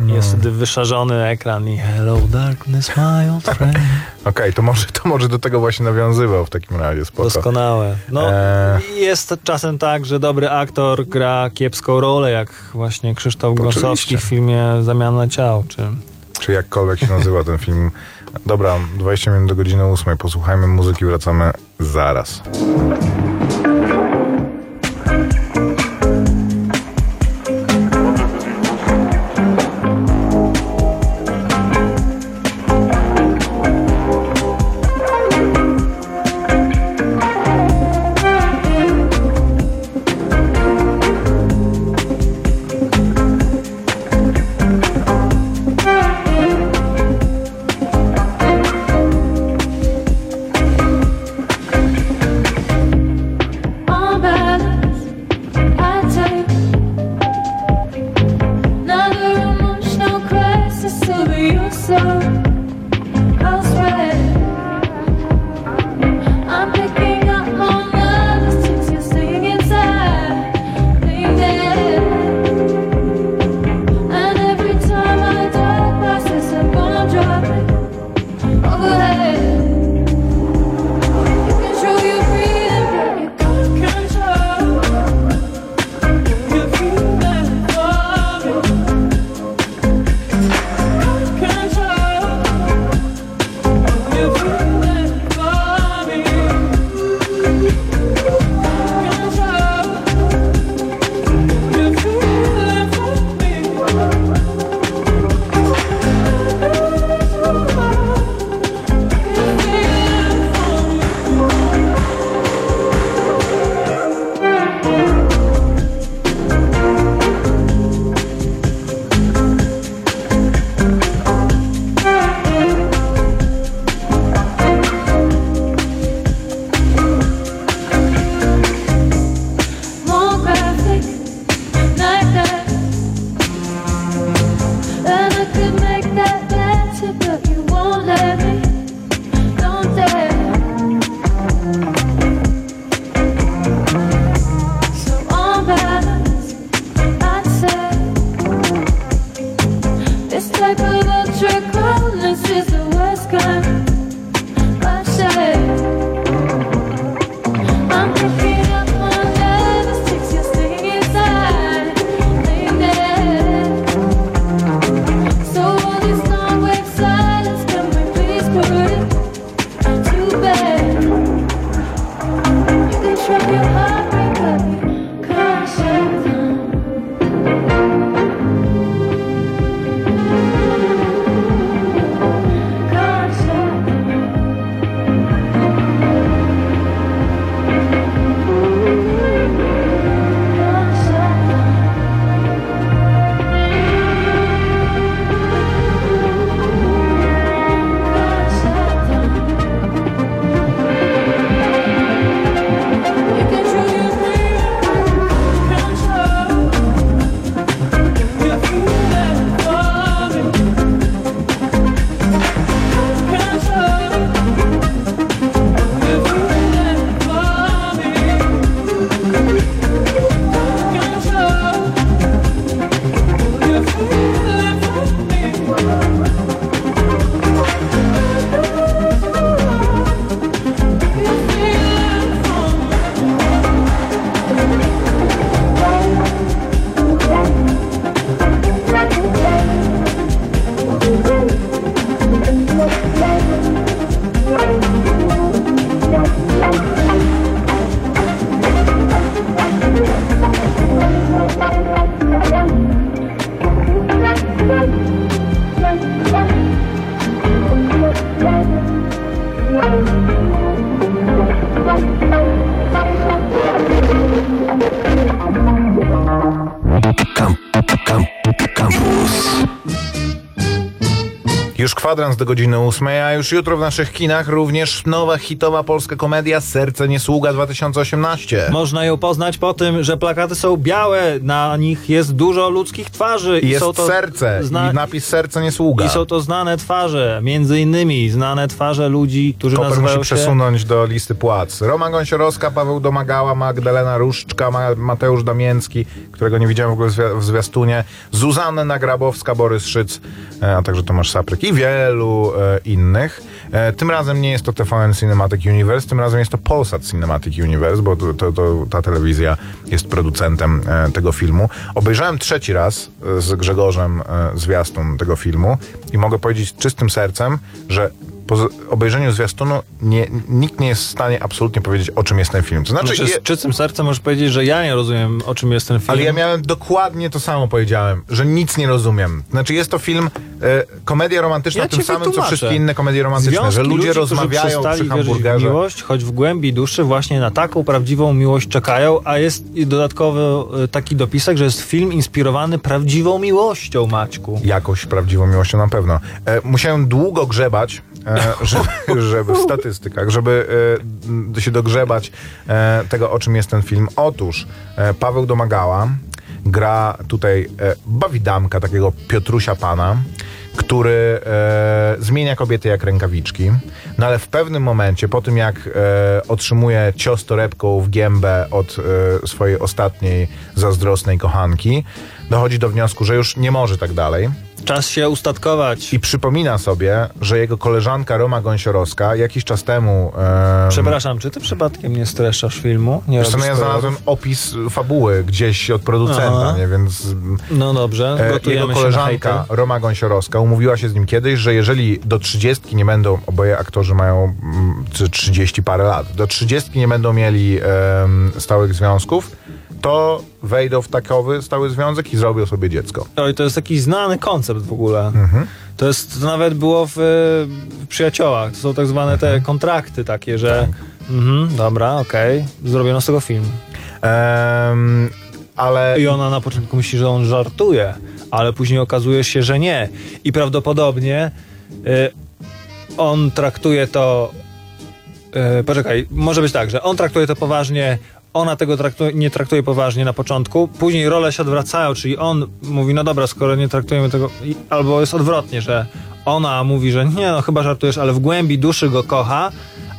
I Jest wtedy wyszarzony ekran i hello darkness my old friend. Okej, to, może, to może do tego właśnie nawiązywał w takim razie, spoko. Doskonałe. No i jest czasem tak, że dobry aktor gra kiepską rolę, jak właśnie Krzysztof. Gąsowski w filmie Zamiana ciał, czy... Czy jakkolwiek się nazywa ten film. Dobra, 20 minut do godziny 8. Posłuchajmy muzyki, wracamy zaraz. Kwadrans do godziny ósmej, a już jutro w naszych kinach również nowa hitowa polska komedia Serce nie sługa 2018. Można ją poznać po tym, że plakaty są białe, na nich jest dużo ludzkich twarzy. I jest są to serce zna- i napis Serce nie sługa. I są to znane twarze, między innymi znane twarze ludzi, którzy Koper musi nazywają się... przesunąć do listy płac. Roman Gąsiorowska, Paweł Domagała, Magdalena Różczka, Ma Mateusz Damięcki, którego nie widziałem w ogóle w zwia- w zwiastunie, Zuzanna Grabowska, Borys Szyc, e, a także Tomasz Sapryk i wielu e, innych. E, tym razem nie jest to TVN Cinematic Universe, tym razem jest to Polsat Cinematic Universe, bo to, to, to, ta telewizja jest producentem tego filmu. Obejrzałem trzeci raz z Grzegorzem zwiastun tego filmu i mogę powiedzieć czystym sercem, że po obejrzeniu zwiastunu nie, nikt nie jest w stanie absolutnie powiedzieć, o czym jest ten film. To znaczy, Znaczy, je, z czystym sercem możesz powiedzieć, że ja nie rozumiem, o czym jest ten film. ale ja miałem dokładnie to samo powiedziałem, że nic nie rozumiem. Znaczy jest to film, e, komedia romantyczna Ja tym samym, co wytłumaczę. wszystkie inne komedie romantyczne, Związki że ludzie ludzi, rozmawiają przy wierzyć w hamburgerze. miłość, choć w głębi duszy właśnie na taką prawdziwą miłość czekają, a jest i dodatkowy e, taki dopisek, że jest film inspirowany prawdziwą miłością, Maćku. Jakąś prawdziwą miłością na pewno. E, musiałem długo grzebać, żeby, żeby w statystykach, żeby e, się dogrzebać e, tego, o czym jest ten film. Otóż e, Paweł Domagała gra tutaj e, bawidamka, takiego Piotrusia Pana, który e, zmienia kobiety jak rękawiczki, no ale w pewnym momencie, po tym jak e, otrzymuje cios torebką w gębę od e, swojej ostatniej zazdrosnej kochanki, dochodzi do wniosku, że już nie może tak dalej. Czas się ustatkować. I przypomina sobie, że jego koleżanka Roma Gąsiorowska jakiś czas temu. E, Przepraszam, czy ty przypadkiem nie streszczasz filmu? Nie Wiesz no ja znalazłem opis fabuły gdzieś od producenta, Aha. nie? więc No dobrze, e, gotujemy jego koleżanka. Roma Gąsiorowska umówiła się z nim kiedyś, że jeżeli do 30 nie będą, oboje aktorzy mają mm, czy 30 parę lat, do 30 nie będą mieli em, stałych związków, to wejdą w takowy stały związek i zrobią sobie dziecko. Oj, to jest taki znany koncept w ogóle. Mhm. To jest to nawet było w, w Przyjaciołach. To są tak zwane Mhm. te kontrakty takie, że Tak. mhm, dobra, okej, zrobiono z tego film. Em, ale I ona na początku myśli, że on żartuje, ale później okazuje się, że nie. I prawdopodobnie y, on traktuje to. Y, poczekaj, może być tak, że on traktuje to poważnie, ona tego nie traktuje poważnie na początku, później role się odwracają, czyli on mówi, no dobra, skoro nie traktujemy tego. Albo jest odwrotnie, że ona mówi, że nie, no chyba żartujesz, ale w głębi duszy go kocha,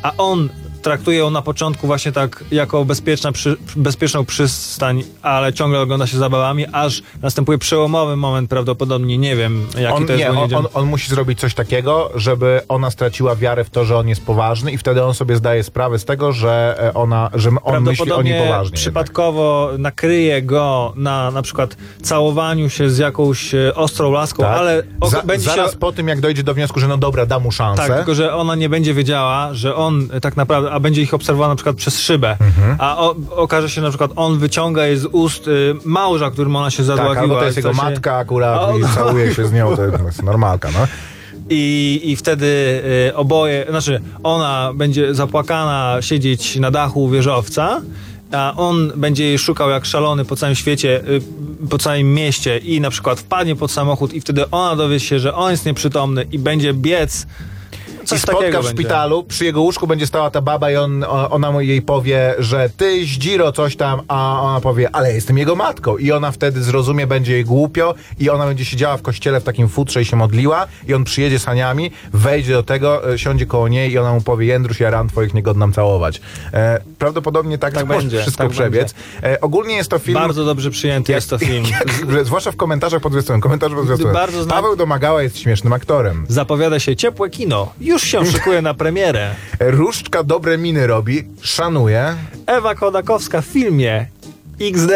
a on traktuje ją na początku właśnie tak jako bezpieczna przy, bezpieczną przystań, ale ciągle ogląda się zabawami, aż następuje przełomowy moment prawdopodobnie, nie wiem jaki on, to jest. nie, on, on, on musi zrobić coś takiego, żeby ona straciła wiarę w to, że on jest poważny i wtedy on sobie zdaje sprawę z tego, że e, ona, że on myśli o niej poważnie. przypadkowo nakryje go na na przykład całowaniu się z jakąś e, ostrą laską, jednak. ale o, Za, będzie zaraz się... po tym, jak dojdzie do wniosku, że no dobra, da mu szansę. Tak, tylko że ona nie będzie wiedziała, że on tak naprawdę, a będzie ich obserwował na przykład przez szybę, Mhm. a o, okaże się na przykład, on wyciąga jej z ust y, małża, którym ona się tak, zadławiła. albo to jest jego się- matka akurat on- i całuje się z nią, to jest normalka, no. I, I wtedy y, oboje, znaczy ona będzie zapłakana siedzieć na dachu wieżowca, a on będzie jej szukał jak szalony po całym świecie, y, po całym mieście i na przykład wpadnie pod samochód i wtedy ona dowie się, że on jest nieprzytomny i będzie biec. Coś I spotka w będzie. szpitalu, przy jego łóżku będzie stała ta baba i on, ona mu jej powie, że ty zdziro coś tam, a ona powie, ale jestem jego matką. I ona wtedy zrozumie, będzie jej głupio i ona będzie siedziała w kościele w takim futrze i się modliła i on przyjedzie saniami, wejdzie do tego, e, siądzie koło niej i ona mu powie, Jędruś, ja ran twoich nie godnam całować. E, prawdopodobnie tak, Tak będzie, wszystko tak przebiec. E, ogólnie jest to film... Bardzo dobrze przyjęty jest to film. Jak, zwłaszcza w komentarzach pod zwiastunem. Komentarze pod zwiastunem. Paweł Domagała jest świetnym aktorem. Zapowiada się ciepłe kino. Już się szykuje na premierę. Różdżka dobre miny robi, szanuje. Ewa Kodakowska w filmie XD.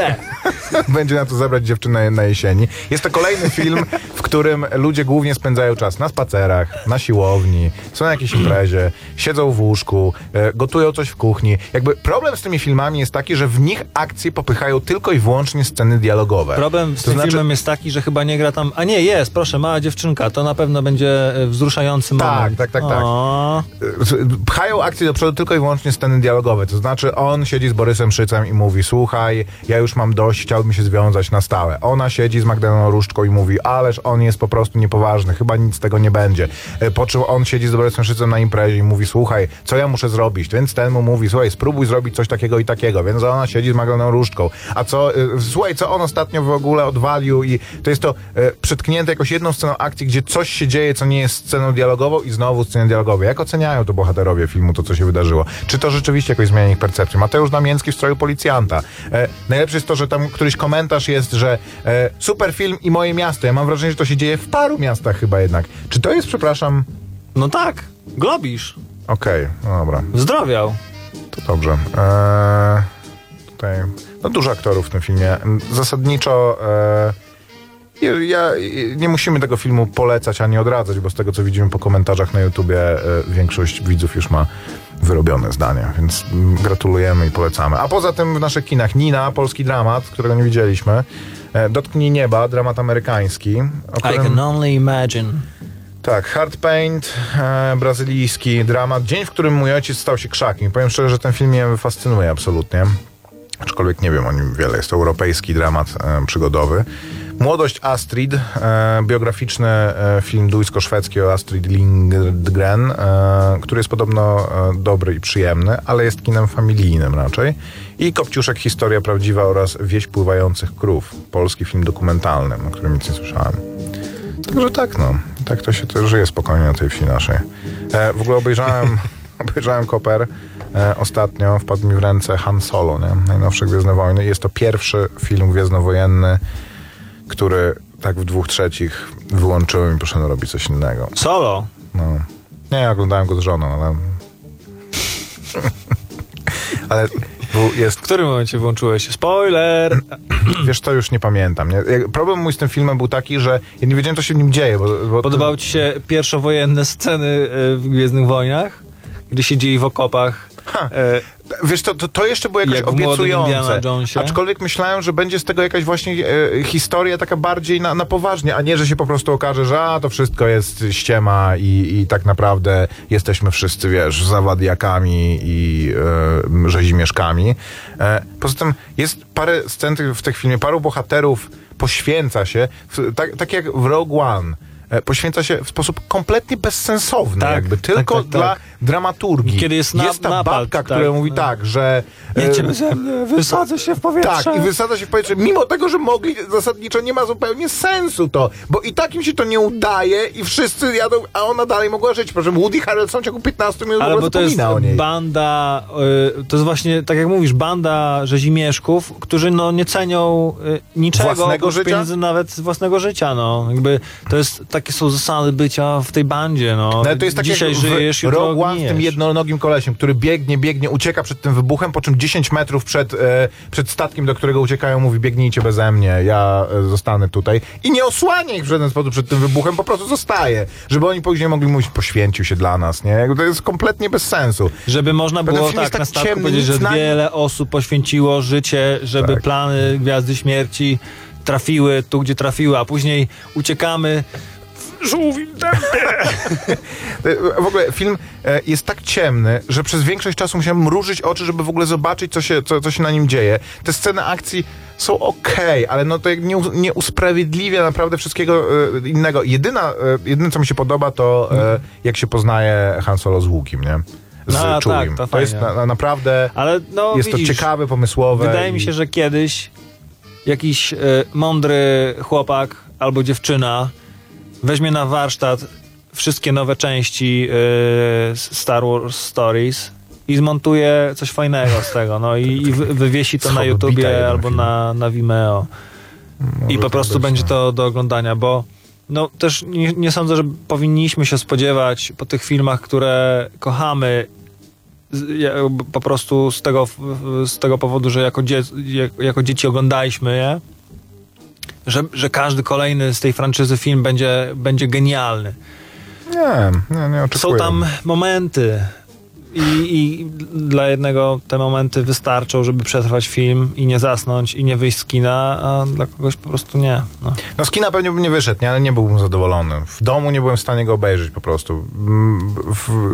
Będzie na to zabrać dziewczynę na jesieni. Jest to kolejny film, w którym ludzie głównie spędzają czas na spacerach, na siłowni, są na jakiejś imprezie, siedzą w łóżku, e, gotują coś w kuchni. Jakby problem z tymi filmami jest taki, że w nich akcje popychają tylko i wyłącznie sceny dialogowe. Problem z To tym znaczy- filmem jest taki, że chyba nie gra tam. A nie, jest, proszę, mała dziewczynka. To na pewno będzie e, wzruszający Tak, moment. tak, tak, tak. O, E, Pchają akcje do przodu tylko i wyłącznie sceny dialogowe. To znaczy on siedzi z Borysem Szycem i mówi, słuchaj, ja już mam dość, chciałbym się związać na stałe. Ona siedzi z Magdaleną Różdżką i mówi, ależ on jest po prostu niepoważny, chyba nic z tego nie będzie. E, Po czym on siedzi z Borysem Szycem na imprezie i mówi, słuchaj, co ja muszę zrobić? Więc ten mu mówi, słuchaj, spróbuj zrobić coś takiego i takiego. Więc ona siedzi z Magdaleną Różdżką. A co, e, słuchaj, co on ostatnio w ogóle odwalił i to jest to e, przytknięte jakoś jedną sceną akcji, gdzie coś się dzieje, co nie jest sceną dialogową i znowu sceną dialogową. Jak oceniają to bohaterowie filmu, to co się wydarzyło? Czy to rzeczywiście jakoś zmienia ich percepcję? Mateusz Damięcki w stroju policjanta. Najlepsze jest to, że tam któryś komentarz jest, że e, super film i moje miasto. Ja mam wrażenie, że to się dzieje w paru miastach chyba jednak. Czy to jest, przepraszam... no tak, Globisz. Okej, no dobra, Zdrowiał. to dobrze. E, tutaj, no dużo aktorów w tym filmie. Zasadniczo... E, ja, ja, nie musimy tego filmu polecać ani odradzać, bo z tego co widzimy po komentarzach na YouTubie e, większość widzów już ma wyrobione zdanie, więc gratulujemy i polecamy. A poza tym w naszych kinach Nina, polski dramat, którego nie widzieliśmy. E, Dotknij nieba, dramat amerykański. O I którym, can only imagine. tak, Hard Paint, e, brazylijski dramat. Dzień, w którym mój ojciec stał się krzakiem. Powiem szczerze, że ten film mnie fascynuje absolutnie. Aczkolwiek nie wiem o nim wiele. Jest to europejski dramat e, przygodowy. Młodość Astrid, e, biograficzny e, film duńsko-szwedzki o Astrid Lindgren, e, który jest podobno dobry i przyjemny, ale jest kinem familijnym raczej. I Kopciuszek, historia prawdziwa oraz Wieś pływających krów, polski film dokumentalny, o którym nic nie słyszałem. Także tak, no. Tak to się to żyje spokojnie na tej wsi naszej. W ogóle obejrzałem, obejrzałem Koper ostatnio, wpadł mi w ręce Han Solo, nie? najnowsze Gwiezdne Wojny. Jest to pierwszy film gwiezdnowojenny, który tak w dwóch trzecich wyłączyłem i poszedłem robić coś innego. Solo. No. Nie, oglądałem go z żoną, ale... ale jest W którym momencie włączyłeś? Spoiler! Wiesz, to już nie pamiętam. Nie? Problem mój z tym filmem był taki, że ja nie wiedziałem, co się w nim dzieje. Bo, bo Podobały ci się pierwszowojenne sceny e, w Gwiezdnych Wojnach? Gdy siedzieli w okopach. E, Wiesz, to, to, to jeszcze było jakoś Jak obiecujące. Aczkolwiek myślałem, że będzie z tego jakaś właśnie e, historia taka bardziej na, na poważnie, a nie, że się po prostu okaże, że a, to wszystko jest ściema i, i tak naprawdę jesteśmy wszyscy, wiesz, zawadiakami i e, rzezimieszkami. E, poza tym jest parę scen w tym filmie, paru bohaterów poświęca się, tak, tak jak w Rogue One, poświęca się w sposób kompletnie bezsensowny, Tak, jakby tak, tylko tak, tak. dla dramaturgii. Kiedy jest na- ta napad, babka, która tak, mówi tak, że... e, Jedziemy ze mnie, wysadzę się w powietrze. tak, i wysadza się w powietrze, mimo tego, że mogli, zasadniczo nie ma zupełnie sensu to, bo i tak im się to nie udaje i wszyscy jadą, a ona dalej mogła żyć. Proszę, Woody Harrelson w ciągu 15 minut Ale bo to jest o niej. banda, y, to jest właśnie, tak jak mówisz, banda rzezimieszków, którzy no nie cenią y, niczego Własnego życia? nawet własnego życia, no. Jakby to jest, takie są zasady bycia w tej bandzie, no. No, to jest tak Dzisiaj jak żyjesz, w Rogue One z tym jednonogim kolesiem, który biegnie, biegnie, ucieka przed tym wybuchem, po czym 10 metrów przed, e, przed statkiem, do którego uciekają, mówi biegnijcie beze mnie, ja e, zostanę tutaj. I nie osłania ich w żaden sposób przed tym wybuchem, po prostu zostaje. Żeby oni później mogli mówić, poświęcił się dla nas, nie? Jakby To jest kompletnie bez sensu. Żeby można było tak, tak na statku ciemny, powiedzieć, że na wiele osób poświęciło życie, żeby Tak. plany Gwiazdy Śmierci trafiły tu, gdzie trafiły, a później uciekamy żółwim tempie. E, W ogóle film e, jest tak ciemny, że przez większość czasu musiałem mrużyć oczy, żeby w ogóle zobaczyć, co się, co, co się na nim dzieje. Te sceny akcji są okej, ale no to jak nie, nie usprawiedliwia naprawdę wszystkiego e, innego. Jedyna, e, jedyne, co mi się podoba, to e, jak się poznaje Han Solo z Łukim, nie? Z No, tak, to to jest na, na, naprawdę... Ale no jest widzisz, to ciekawe, pomysłowe. Wydaje mi i- się, że kiedyś jakiś e, mądry chłopak albo dziewczyna weźmie na warsztat wszystkie nowe części e, Star Wars Stories i zmontuje coś fajnego z tego, no i, i wy- wywiesi to na YouTubie albo na, na Vimeo. I po tak prostu być, będzie no. to do oglądania, bo no też nie, nie sądzę, że powinniśmy się spodziewać po tych filmach, które kochamy po prostu z tego, z tego powodu, że jako, dzie, jak- jako dzieci oglądaliśmy je, że, że każdy kolejny z tej franczyzy film będzie, będzie genialny. Nie, nie, nie oczekuję. Są tam momenty i, i dla jednego te momenty wystarczą, żeby przetrwać film i nie zasnąć i nie wyjść z kina, a dla kogoś po prostu nie. No. No z kina pewnie bym nie wyszedł, nie? ale nie byłbym zadowolony. W domu nie byłem w stanie go obejrzeć po prostu. Mm,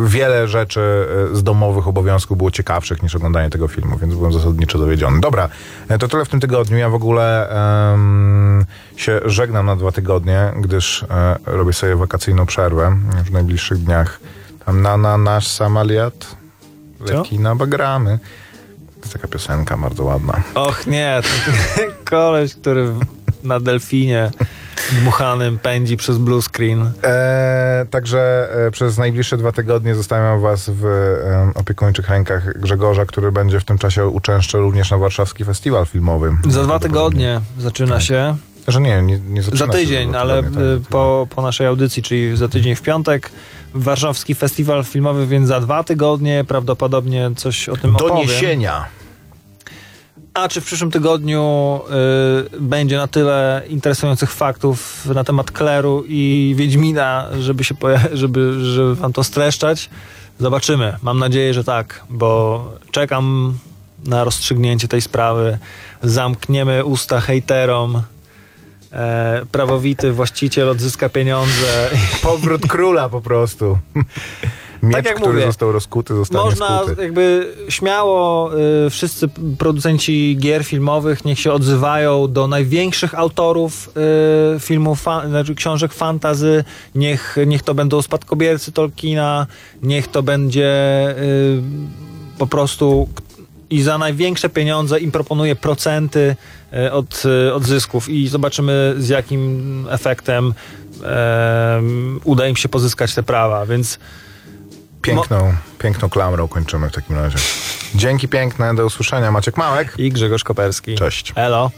Wiele rzeczy e, z domowych obowiązków było ciekawszych niż oglądanie tego filmu, więc byłem zasadniczo dowiedziony. Dobra, e, to tyle w tym tygodniu. Ja w ogóle em, się żegnam na dwa tygodnie, gdyż e, robię sobie wakacyjną przerwę w najbliższych dniach. Tam na, na nasz samaliat leci na bagramy. To jest taka piosenka bardzo ładna. Och nie, koleś, który na delfinie dmuchanym pędzi przez blue screen. E, także e, przez najbliższe dwa tygodnie zostawiam was w e, opiekuńczych rękach Grzegorza, który będzie w tym czasie uczęszczał również na warszawski festiwal filmowy. Za dwa tygodnie zaczyna się. Że nie, nie, nie zaczyna Za tydzień, ale tygodnie, tak. po, po naszej audycji, czyli za tydzień w piątek. Warszawski Festiwal Filmowy, więc za dwa tygodnie prawdopodobnie coś o tym opowiem. Doniesienia. A czy w przyszłym tygodniu y, będzie na tyle interesujących faktów na temat Kleru i Wiedźmina, żeby się żeby, żeby wam to streszczać? Zobaczymy. Mam nadzieję, że tak, bo czekam na rozstrzygnięcie tej sprawy. Zamkniemy usta hejterom. E, prawowity właściciel odzyska pieniądze. Powrót króla po prostu. Miecz, Tak jak który mówię, został rozkuty, zostanie Można skuty. jakby śmiało y, wszyscy producenci gier filmowych niech się odzywają do największych autorów y, filmów, fa- znaczy książek fantazy, niech, niech to będą spadkobiercy Tolkiena, niech to będzie y, po prostu i za największe pieniądze im proponuje procenty e, od, e, od zysków i zobaczymy z jakim efektem e, uda im się pozyskać te prawa, więc Piękną, piękną klamrą kończymy w takim razie. Dzięki piękne, do usłyszenia. Maciek Małek. i Grzegorz Koperski. Cześć. Elo.